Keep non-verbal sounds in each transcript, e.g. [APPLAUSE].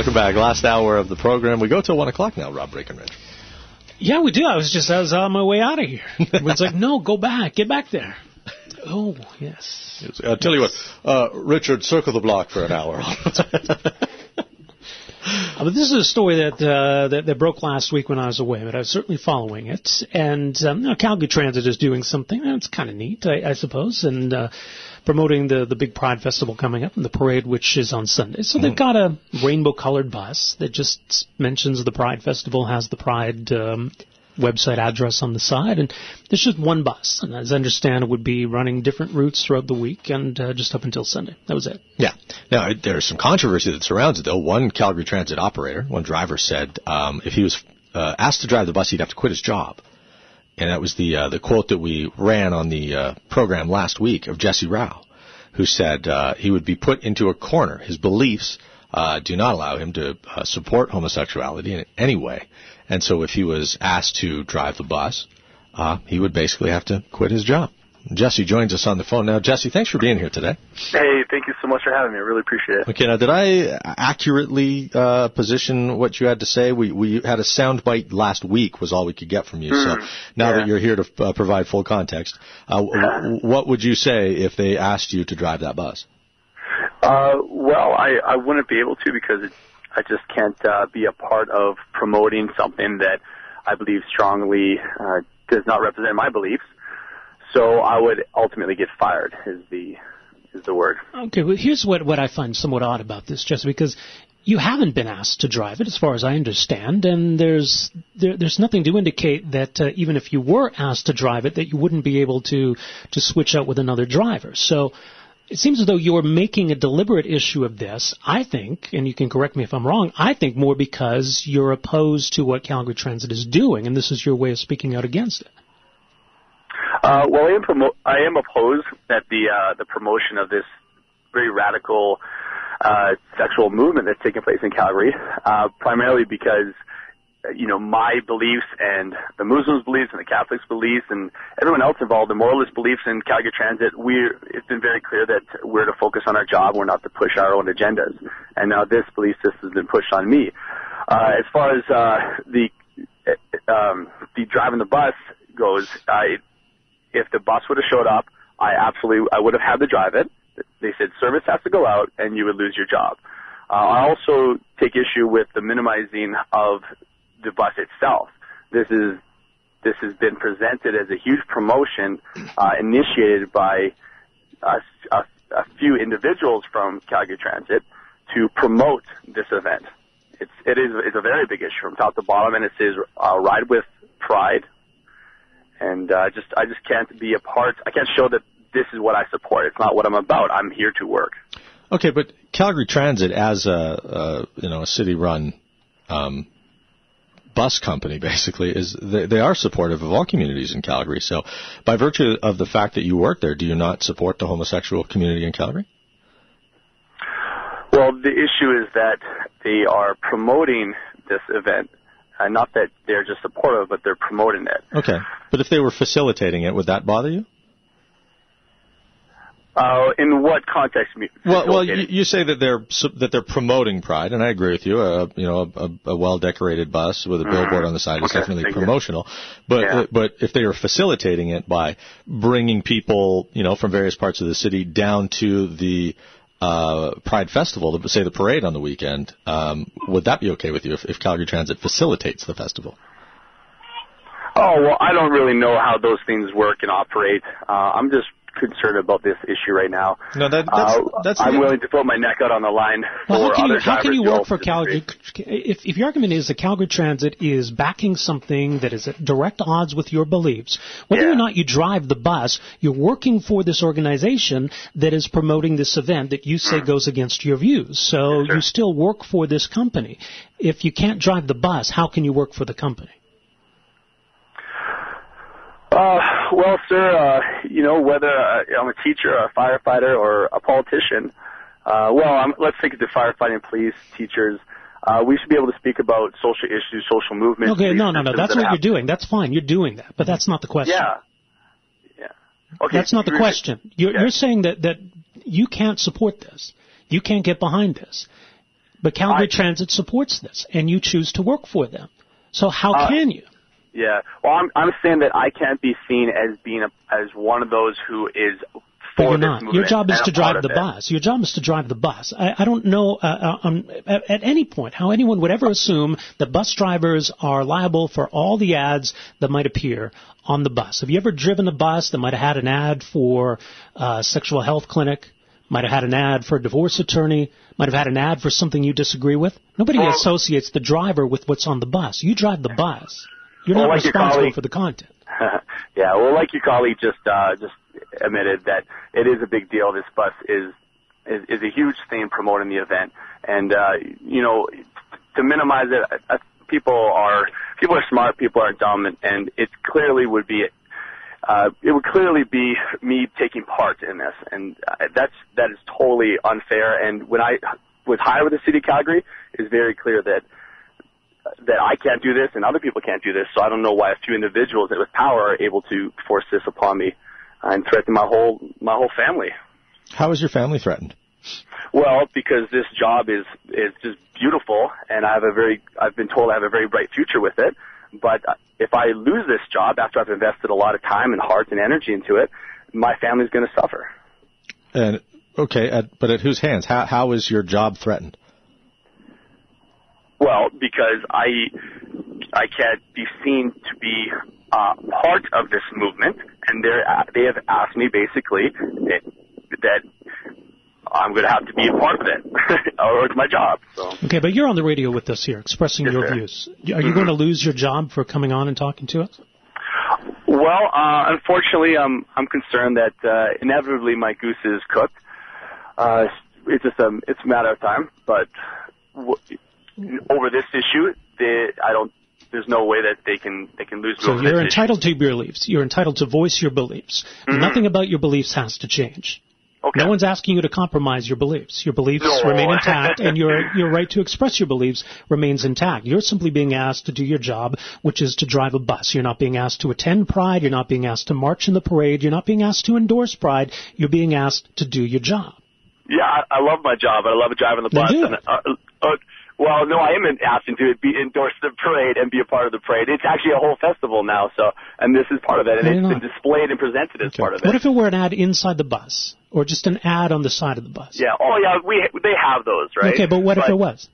Welcome back. Last hour of the program. We go till 1 o'clock now, Rob Breckenridge. Yeah, we do. I was just I was on my way out of here. It's like, no, go back, get back there. Oh, yes. I'll tell you what, uh, Richard, circle the block for an hour. [LAUGHS] Uh, but this is a story that, uh, that that broke last week when I was away, but I was certainly following it. And um, you know, Calgary Transit is doing something that's kind of neat, I, I suppose, and uh, promoting the the big Pride Festival coming up and the parade, which is on Sunday. So they've got a rainbow-colored bus that just mentions the Pride Festival, has the Pride um, website address on the side, and there's just one bus. And as I understand, it would be running different routes throughout the week and uh, just up until Sunday. That was it. Yeah. Now, there's some controversy that surrounds it, though. One Calgary Transit operator, one driver said um, if he was uh, asked to drive the bus, he'd have to quit his job. And that was the uh, the quote that we ran on the uh, program last week of Jesse Rau, who said uh, he would be put into a corner. His beliefs uh, do not allow him to uh, support homosexuality in any way. And so if he was asked to drive the bus, uh, he would basically have to quit his job. Jesse joins us on the phone now. Jesse, thanks for being here today. Hey, thank you so much for having me. I really appreciate it. Okay, now did I accurately uh, position what you had to say? We we had a sound bite last week was all we could get from you. so now yeah. that you're here to uh, provide full context, uh, [LAUGHS] what would you say if they asked you to drive that bus? Uh, well, I, I wouldn't be able to because it, I just can't uh, be a part of promoting something that I believe strongly uh, does not represent my beliefs. So I would ultimately get fired. Is the is the word. Okay, well, here's what, what I find somewhat odd about this, just because you haven't been asked to drive it, as far as I understand, and there's there, there's nothing to indicate that uh, even if you were asked to drive it, that you wouldn't be able to to switch out with another driver. So it seems as though you're making a deliberate issue of this. I think, and you can correct me if I'm wrong. I think more because you're opposed to what Calgary Transit is doing, and this is your way of speaking out against it. Uh, well, I am promo- I am opposed at the uh, the promotion of this very radical uh, sexual movement that's taking place in Calgary, uh, primarily because uh, you know my beliefs and the Muslims' beliefs and the Catholics' beliefs and everyone else involved, the moralist beliefs in Calgary Transit. We it's been very clear that we're to focus on our job, we're not to push our own agendas, and now this belief system has been pushed on me. Uh, as far as uh, the uh, um, the driving the bus goes, I if the bus would have showed up, I absolutely I would have had to drive it. They said service has to go out and you would lose your job. Uh, I also take issue with the minimizing of the bus itself. This is this has been presented as a huge promotion uh, initiated by a, a, a few individuals from Calgary Transit to promote this event. It's it is it's a very big issue from top to bottom, and it says uh, ride with pride, and uh, just I just can't be a part. I can't show that this is what I support. It's not what I'm about. I'm here to work. Okay, but Calgary Transit, as a, a you know a city-run um, bus company, [LAUGHS] basically, is they, they are supportive of all communities in Calgary. So, by virtue of the fact that you work there, do you not support the homosexual community in Calgary? Well, the issue is that they are promoting this event. Uh, not that they're just supportive, but they're promoting it. Okay, but if they were facilitating it, would that bother you? Uh, in what context? Well, well, you, you say that they're that they're promoting Pride, and I agree with you. A you know a, a well decorated bus with a billboard on the side is Mm-hmm. Okay, definitely promotional. But Yeah. but if they are facilitating it by bringing people you know from various parts of the city down to the uh, Pride Festival, to say the parade on the weekend, um, would that be okay with you if, if Calgary Transit facilitates the festival? Oh well, I don't really know how those things work and operate. Uh, I'm just concerned about this issue right now. No, that, that's Uh, that's I'm willing to put my neck out on the line for Well, how can you, how can you work for Calgary? disagree. If, if your argument is that Calgary Transit is backing something that is at direct odds with your beliefs, whether Yeah. or not you drive the bus, you're working for this organization that is promoting this event that you say goes against your views. So you still work for this company. If you can't drive the bus, how can you work for the company? Uh, well, sir, uh, you know, whether uh, I'm a teacher, a firefighter, or a politician, uh, well, I'm, let's take it to firefighting, police, teachers. Uh, we should be able to speak about social issues, social movements. Okay, no, no, no. That's that what you're doing. That's fine. You're doing that, but that's not the question. Yeah. Yeah. Okay. That's not the question. You're, Yeah. you're saying that, that you can't support this. You can't get behind this. But Calgary I- Transit supports this, and you choose to work for them. So how Uh, can you? Yeah. Well, I'm I'm saying that I can't be seen as being a, as one of those who is But for you're not. Your job is to drive the bus. Your job is to drive the bus. I, I don't know uh, uh, um, at, at any point how anyone would ever assume that bus drivers are liable for all the ads that might appear on the bus. Have you ever driven a bus that might have had an ad for uh, sexual health clinic? Might have had an ad for a divorce attorney. Might have had an ad for something you disagree with. Nobody associates the driver with what's on the bus. You drive the bus. You're Well, not like responsible colleague- for the content. [LAUGHS] yeah, well, like your colleague just uh, just admitted that it is a big deal. This bus is is, is a huge thing promoting the event, and uh, you know, to minimize it, uh, people are people are smart, people are dumb, and, and it clearly would be. Uh, it would clearly be me taking part in this, and uh, that's that is totally unfair. And when I was hired with the city of Calgary, it's very clear that that I can't do this and other people can't do this. So I don't know why a few individuals that with power are able to force this upon me and threaten my whole my whole family. How is your family threatened? Well, because this job is is just beautiful, and I have a very I've been told I have a very bright future with it. But uh, if I lose this job after I've invested a lot of time and heart and energy into it, my family's going to suffer. And okay, at, but at whose hands? How how is your job threatened? Well, because I I can't be seen to be uh, part of this movement, and they they have asked me basically that, that I'm going to have to be a part of it, [LAUGHS] or it's my job. So Okay, but you're on the radio with us here, expressing Yes, your sir. views. Are you going to lose your job for coming on and talking to us? Well, uh, unfortunately, I'm I'm concerned that uh, inevitably my goose is cooked. Uh, it's just a it's a matter of time, but w- over this issue, they, I don't. There's no way that they can they can lose So you're this issue. entitled to your beliefs. You're entitled to voice your beliefs. Nothing about your beliefs has to change. Okay. No one's asking you to compromise your beliefs. Your beliefs No. remain [LAUGHS] intact, and your your right to express your beliefs remains intact. You're simply being asked to do your job, which is to drive a bus. You're not being asked to attend Pride. You're not being asked to march in the parade. You're not being asked to endorse Pride. You're being asked to do your job. Yeah, I, I love my job. I love driving the bus. And, uh, uh, well, no, I am asking to be endorse the parade and be a part of the parade. It's actually a whole festival now, so and this is part of it, and it's you're been displayed and presented as part of it. What if it were an ad inside the bus, or just an ad on the side of the bus? yeah. Oh, yeah. We they have those, right? Okay, but what if it was?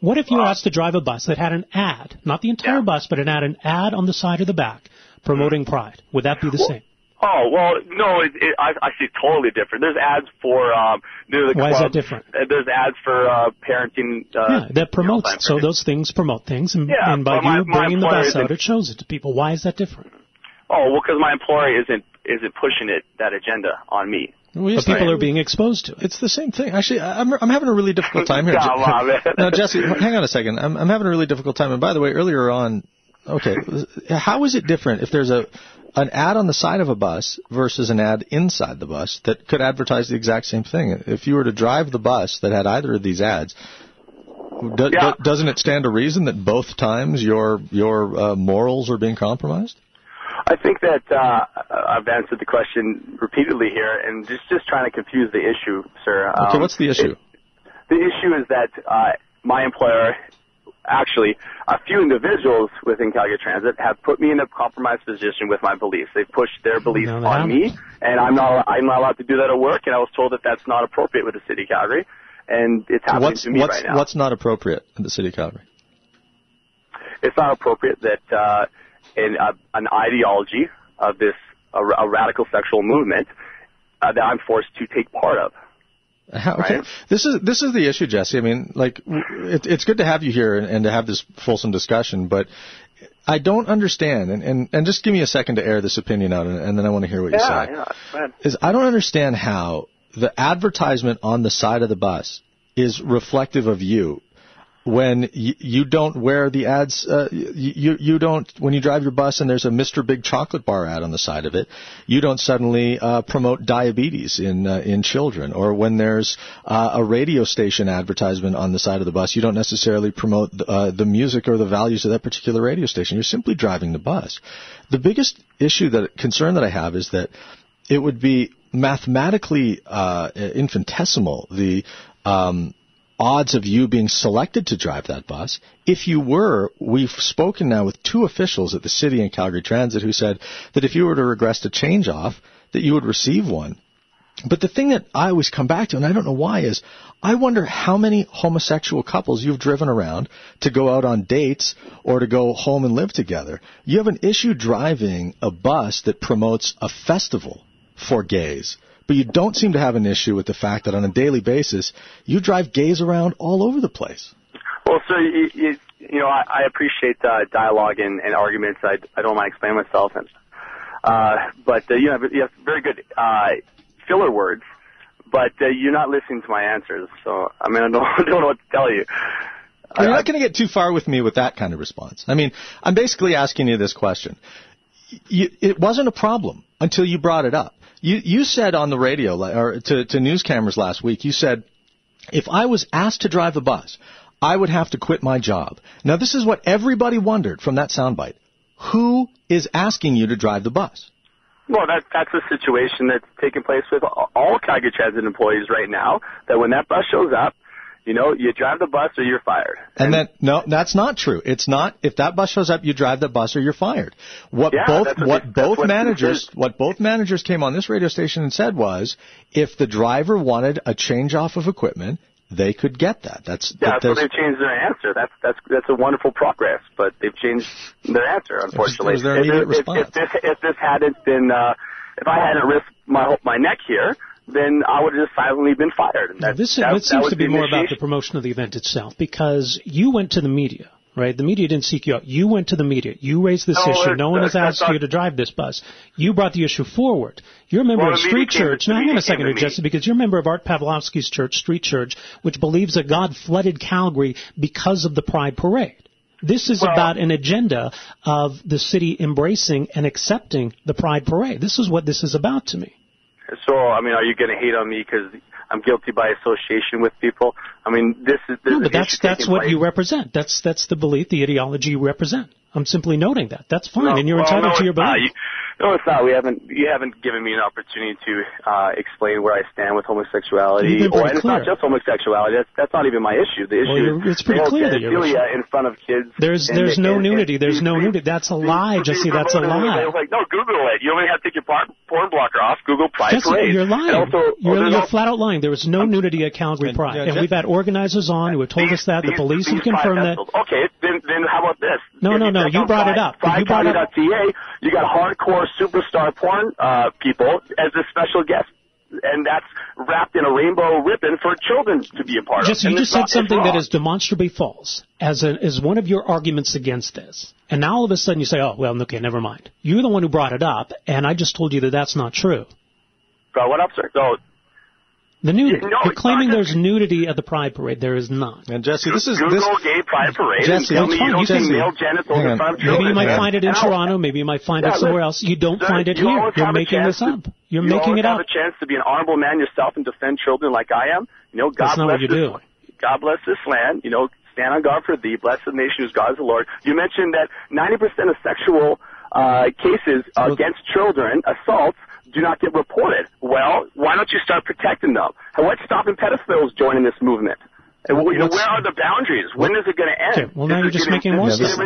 What if you were Uh, asked to drive a bus that had an ad, not the entire Yeah. bus, but it had an ad on the side or the back promoting Pride? Would that be the same? Oh well, no, it, it, I, I see totally different. There's ads for um, there's the Why is that different? There's ads for uh, parenting. Uh, yeah, that promotes. you know, so those things promote things, and, Yeah, and by but my- you my bringing the employer bus out, it shows it to people. Why is that different? Oh well, because my employer isn't isn't pushing it that agenda on me. Well, But people are being exposed to it. It's the same thing. Actually, I- I'm, I'm having a really difficult [LAUGHS] time here. Come [LAUGHS] now, Jesse, hang on a second. I'm, I'm having a really difficult time. And by the way, earlier on, okay, how is it different if there's a an ad on the side of a bus versus an ad inside the bus that could advertise the exact same thing? If you were to drive the bus that had either of these ads, do, Yeah. do- doesn't it stand to reason that both times your your uh, morals are being compromised? I think that uh, I've answered the question repeatedly here, and just just trying to confuse the issue, sir. Okay, Um, what's the issue? it- the issue is that uh, my employer, actually, a few individuals within Calgary Transit have put me in a compromised position with my beliefs. They've pushed their beliefs No, on me, and I'm not I'm not allowed to do that at work. And I was told that that's not appropriate with the city of Calgary, and it's happening what's to me what's right now. what's not appropriate in the city of Calgary? it's not appropriate that uh, in uh, an ideology of this a, a radical sexual movement uh, that I'm forced to take part of. How, okay. Right. This is this is the issue, Jesse. I mean, like, it, it's good to have you here and, and to have this fulsome discussion, but I don't understand. And, and, and just give me a second to air this opinion out, and, and then I want to hear what you say. yeah. Is I don't understand how the advertisement on the side of the bus is reflective of you when you, you don't wear the ads. Uh, you you don't when you drive your bus and there's a Mr. Big chocolate bar ad on the side of it. You don't suddenly uh, promote diabetes in uh, in children, or when there's uh, a radio station advertisement on the side of the bus, you don't necessarily promote uh, the music or the values of that particular radio station. You're simply driving the bus. The biggest issue that concern that I have is that it would be mathematically uh, infinitesimal the um, odds of you being selected to drive that bus. If you were, we've spoken now with two officials at the city and Calgary Transit who said that if you were to request a change off, that you would receive one. But the thing that I always come back to, and I don't know why, is I wonder how many homosexual couples you've driven around to go out on dates or to go home and live together. You have an issue driving a bus that promotes a festival for gays. But you don't seem to have an issue with the fact that on a daily basis, you drive gays around all over the place. Well, sir, you, you, you know, I, I appreciate uh, dialogue and, and arguments. I, I don't mind explaining myself, and uh, but uh, you have you have very good uh, filler words, but uh, you're not listening to my answers. So I mean, I don't, [LAUGHS] I don't know what to tell you. You're not going to get too far with me with that kind of response. I mean, I'm basically asking you this question. You, it wasn't a problem until you brought it up. You, you said on the radio or to, to news cameras last week, you said, if I was asked to drive a bus, I would have to quit my job. Now, this is what everybody wondered from that soundbite. Who is asking you to drive the bus? Well, that, that's a situation that's taking place with all Calgary Transit employees right now. That when that bus shows up, you know, you drive the bus or you're fired. And, and then no, that's not true. It's not. If that bus shows up, you drive the bus or you're fired. What yeah, both what, what both what managers what both managers came on this radio station and said was, if the driver wanted a change off of equipment, they could get that. That's yeah. so they've changed their answer. That's that's that's a wonderful progress, but they've changed their answer. Unfortunately, was, was if, if, if, this if this hadn't been uh, if I hadn't risked my my neck here, then I would have just silently been fired. That, this that, that seems to be more about the promotion of the event itself because you went to the media right? The media didn't seek you out. You went to the media. You raised this no, issue. No one has asked you to drive this bus. You brought the issue forward. You're a member well, of Street Church. Now, hang on a second here, Jesse, because you're a member of Art Pawlowski's church, Street Church, which believes that God flooded Calgary because of the Pride Parade. This is well, about an agenda of the city embracing and accepting the Pride Parade. This is what this is about to me. So, I mean, are you going to hate on me because I'm guilty by association with people? I mean, this is this no, but that's that's what place. you represent. That's that's the belief, the ideology you represent. I'm simply noting that. That's fine, no, and you're well, entitled no, to your belief. You, no, it's not. We haven't. You haven't given me an opportunity to uh, explain where I stand with homosexuality, or and it's not just homosexuality. That's that's not even my issue. The issue well, is it's pretty clear that you're in front of kids. There's there's and, no and, nudity. And, there's no nudity. That's a lie, Jesse. That's a lie. Like, no, Google it. You only have to take your porn blocker off. Google Pride Jesse, Parade. You're lying. Also, you're, you're flat out lying. There was no nudity at Calgary Pride, yeah, and Jeff, we've had organizers on who have told these, us that. The police have confirmed that. Okay, then then how about this? No, no, no. You brought it up. You brought it up. You got hardcore superstar porn uh, people as a special guest and that's wrapped in a rainbow ribbon for children to be a part just, of. You just said something that is demonstrably false as a, as one of your arguments against this, and now all of a sudden you say, "Oh, well, okay, never mind." You're the one who brought it up, and I just told you that that's not true. Bro, what up, sir? So the nudity. No, You're claiming not. there's nudity at the Pride Parade. There is not. And Jesse, this is Google this, gay Pride Parade Jesse, and tell me fine. you don't Jesse, see male genitals in front of. Maybe you might find it in Toronto. Maybe you might find Yeah, it somewhere else. You don't find it you here. You're making this up. to- You're you making it up. You have a chance to be an honorable man yourself and defend children like I am. You know, God That's not bless what you this, do. God bless this land. You know, stand on God for thee. Bless the nation whose God is the Lord. You mentioned that 90% of sexual uh, cases against children, assaults, do not get reported. Well, why don't you start protecting them? And what's stopping pedophiles joining this movement? And, know, where are the boundaries? When is it going to end? Okay, well, now you're just making more sense.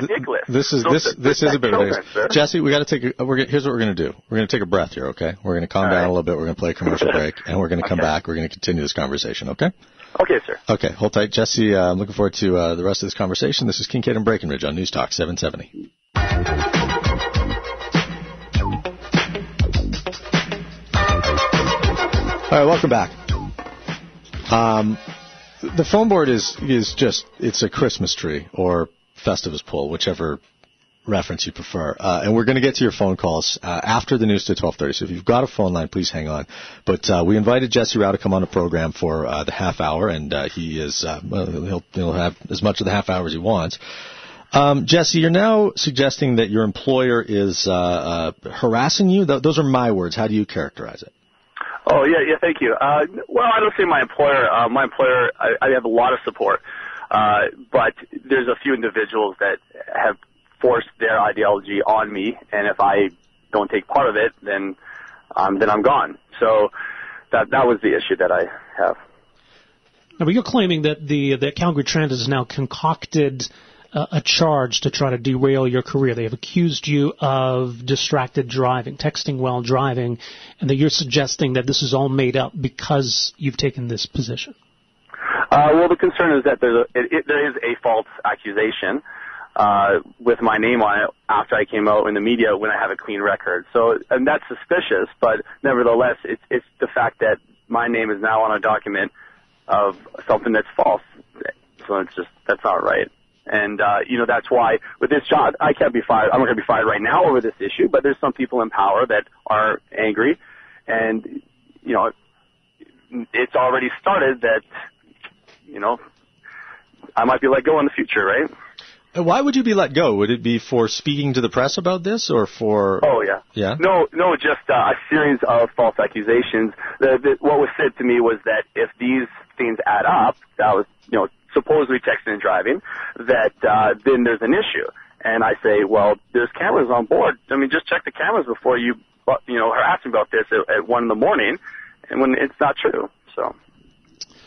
This is So this this is a bit of sir. Jesse, we got to take. A, we're gonna, here's what we're going to do. We're going to take a breath here, okay? We're going to calm All down right. a little bit. We're going to play a commercial [LAUGHS] break, and we're going to come Okay. back. We're going to continue this conversation, okay? Okay, sir. Okay, hold tight, Jesse. Uh, I'm looking forward to uh, the rest of this conversation. This is Kincaid and Breckenridge on News Talk 770. All right, welcome back. Um, the phone board is is just it's a Christmas tree or Festivus pole, whichever reference you prefer. Uh, and we're going to get to your phone calls uh, after the news to 12:30. So if you've got a phone line, please hang on. But uh, we invited Jesse Rau to come on the program for uh, the half hour, and uh, he is uh, well, he'll he'll have as much of the half hour as he wants. Um, Jesse, you're now suggesting that your employer is harassing you. Th- those are my words. How do you characterize it? Oh yeah, yeah. Thank you. Uh, well, I don't say my employer. Uh, my employer, I, I have a lot of support, uh, but there's a few individuals that have forced their ideology on me, and if I don't take part of it, then um, then I'm gone. So that that was the issue that I have. Now, but you're claiming that the the Calgary Transit has now concocted a charge to try to derail your career. They have accused you of distracted driving, texting while driving, and that you're suggesting that this is all made up because you've taken this position. Uh, well, the concern is that there's a, it, it, there is a false accusation uh, with my name on it after I came out in the media when I have a clean record. So, and that's suspicious, but nevertheless, it's, it's the fact that my name is now on a document of something that's false. So it's just, that's not right. And, uh, you know, that's why with this job, I can't be fired. I'm not going to be fired right now over this issue, but there's some people in power that are angry. And, you know, it's already started that, you know, I might be let go in the future, right? Why would you be let go? Would it be for speaking to the press about this, or for? Oh yeah. Yeah. No, no, just uh, a series of false accusations. The, the, what was said to me was that if these things add up, that was you know supposedly texting and driving, that uh, then there's an issue. And I say, well, there's cameras on board. I mean, just check the cameras before you you know harass me about this at, at one in the morning, and when it's not true. So.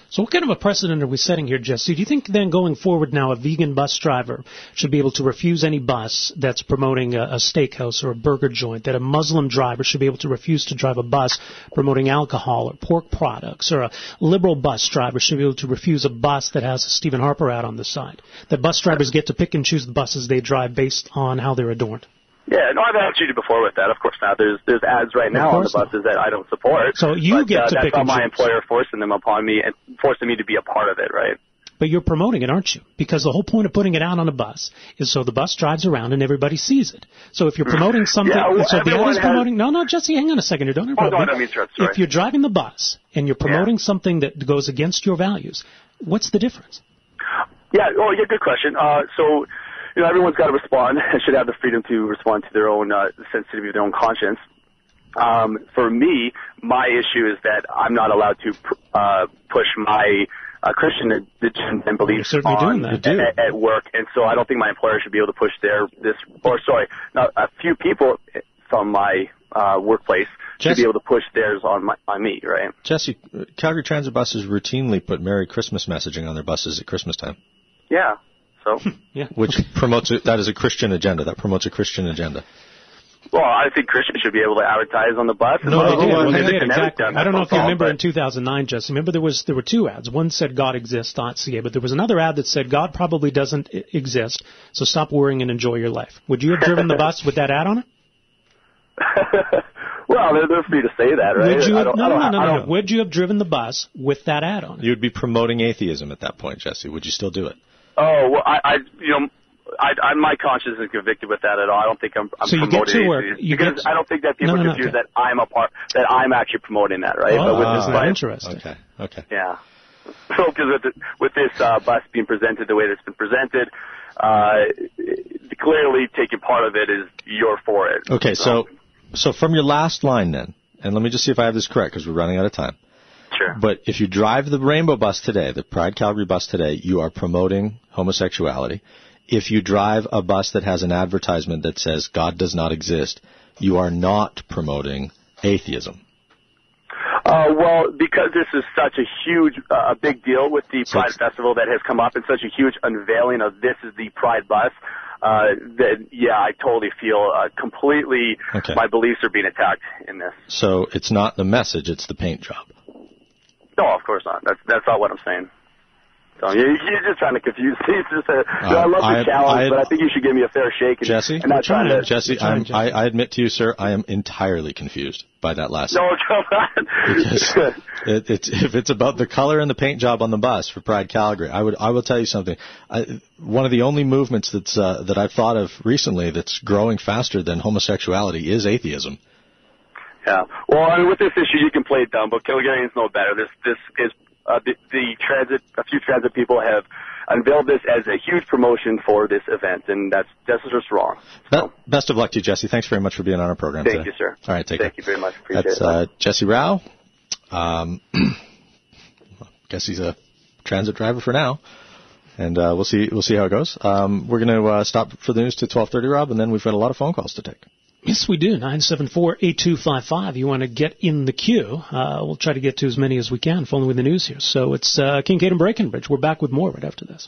So what kind of a precedent are we setting here, Jesse? Do you think then going forward now a vegan bus driver should be able to refuse any bus that's promoting a, a steakhouse or a burger joint, that a Muslim driver should be able to refuse to drive a bus promoting alcohol or pork products, or a liberal bus driver should be able to refuse a bus that has a Stephen Harper ad on the side? That bus drivers get to pick and choose the buses they drive based on how they're adorned? Yeah, no, I've answered you before with that. Of course not. There's there's ads right now on the buses not. that I don't support. So you but, get uh, to that's pick not my choose. employer forcing them upon me and forcing me to be a part of it, right? But you're promoting it, aren't you? Because the whole point of putting it out on a bus is so the bus drives around and everybody sees it. So if you're promoting something, Yeah, well, so the ad is has- promoting, no, no, Jesse, hang on a second here, don't Oh, interrupt no, me. Don't interrupt. If you're driving the bus and you're promoting something that goes against your values, what's the difference? Yeah. Oh, yeah. Good question. Uh, so, you know, everyone's got to respond [LAUGHS] and should have the freedom to respond to their own uh, sensitivity of their own conscience. Um, for me, my issue is that I'm not allowed to pr- uh, push my uh, Christian religion and beliefs certainly on doing that. At, at work, and so I don't think my employer should be able to push their this. Or sorry, not a few people from my uh, workplace should be able to push theirs on my on me, right? Jesse, uh, Calgary Transit buses routinely put Merry Christmas messaging on their buses at Christmas time, Yeah. So. Hmm, yeah. [LAUGHS] which promotes a, that is a Christian agenda. That promotes a Christian agenda. Well, I think Christians should be able to advertise on the bus. No, they did. well, Well, they did, exactly. I don't know if you remember but- in 2009, Jesse. Remember there was there were two ads. One said God exists.ca, but there was another ad that said God probably doesn't exist. So stop worrying and enjoy your life. Would you have driven the bus with that ad on it? [LAUGHS] well, they're, they're free to say that, right? Would you have, no, no, no, no, no. Would you have driven the bus with that ad on it? You would be promoting atheism at that point, Jesse. Would you still do it? Oh, well, I, I, you know, I, I, my conscience isn't convicted with that at all. I don't think I'm, I'm So you get promoting to work- you because get- I don't think that people No, no, no, confuse okay. that I'm a part, that I'm actually promoting that, right? Oh, but with ah, this isn't that interesting? Okay. Okay. yeah. So, because with, the, with this uh, bus being presented the way that it's been presented, uh, clearly taking part of it is you're for it. Okay. So, so from your last line then, and let me just see if I have this correct because we're running out of time. Sure. But if you drive the Rainbow bus today, the Pride Calgary bus today, you are promoting homosexuality. If you drive a bus that has an advertisement that says God does not exist, you are not promoting atheism. Uh, well, because this is such a huge, uh, a big deal with the Pride it's- Festival that has come up and such a huge unveiling of this is the Pride bus, uh, that, yeah, I totally feel, uh, completely Okay. my beliefs are being attacked in this. So it's not the message, it's the paint job. No, of course not. That's, that's not what I'm saying. So you, you're just trying to confuse me. [LAUGHS] It's just a, you know, I love the Uh, I- challenge, I- but I think you should give me a fair shake and, Jesse? and not trying to. Jesse, trying, I'm, Jesse. I, I admit to you, sir, I am entirely confused by that last No, come on. [LAUGHS] because it, it's, if it's about the color and the paint job on the bus for Pride Calgary, I would I will tell you something. I, one of the only movements that's uh, that I've thought of recently that's growing faster than homosexuality is atheism. Yeah. Well, I mean, with this issue, you can play it dumb, but Calgarians know better. This this is uh, the, the transit. A few transit people have unveiled this as a huge promotion for this event, and that's that's just wrong. So, best of luck to you, Jesse. Thanks very much for being on our program thank today. you, sir. All right, take care Thank care. you very much. Appreciate That's it. uh, Jesse Rau. Um, [CLEARS THROAT] guess he's a transit driver for now, and uh, we'll see we'll see how it goes. Um, we're going to uh, stop for the news to 12:30, Rob, and then we've got a lot of phone calls to take. Yes, we do. 974-8255. You want to get in the queue. Uh, we'll try to get to as many as we can following the news here. So it's uh, Kingkade and Breckenridge. We're back with more right after this.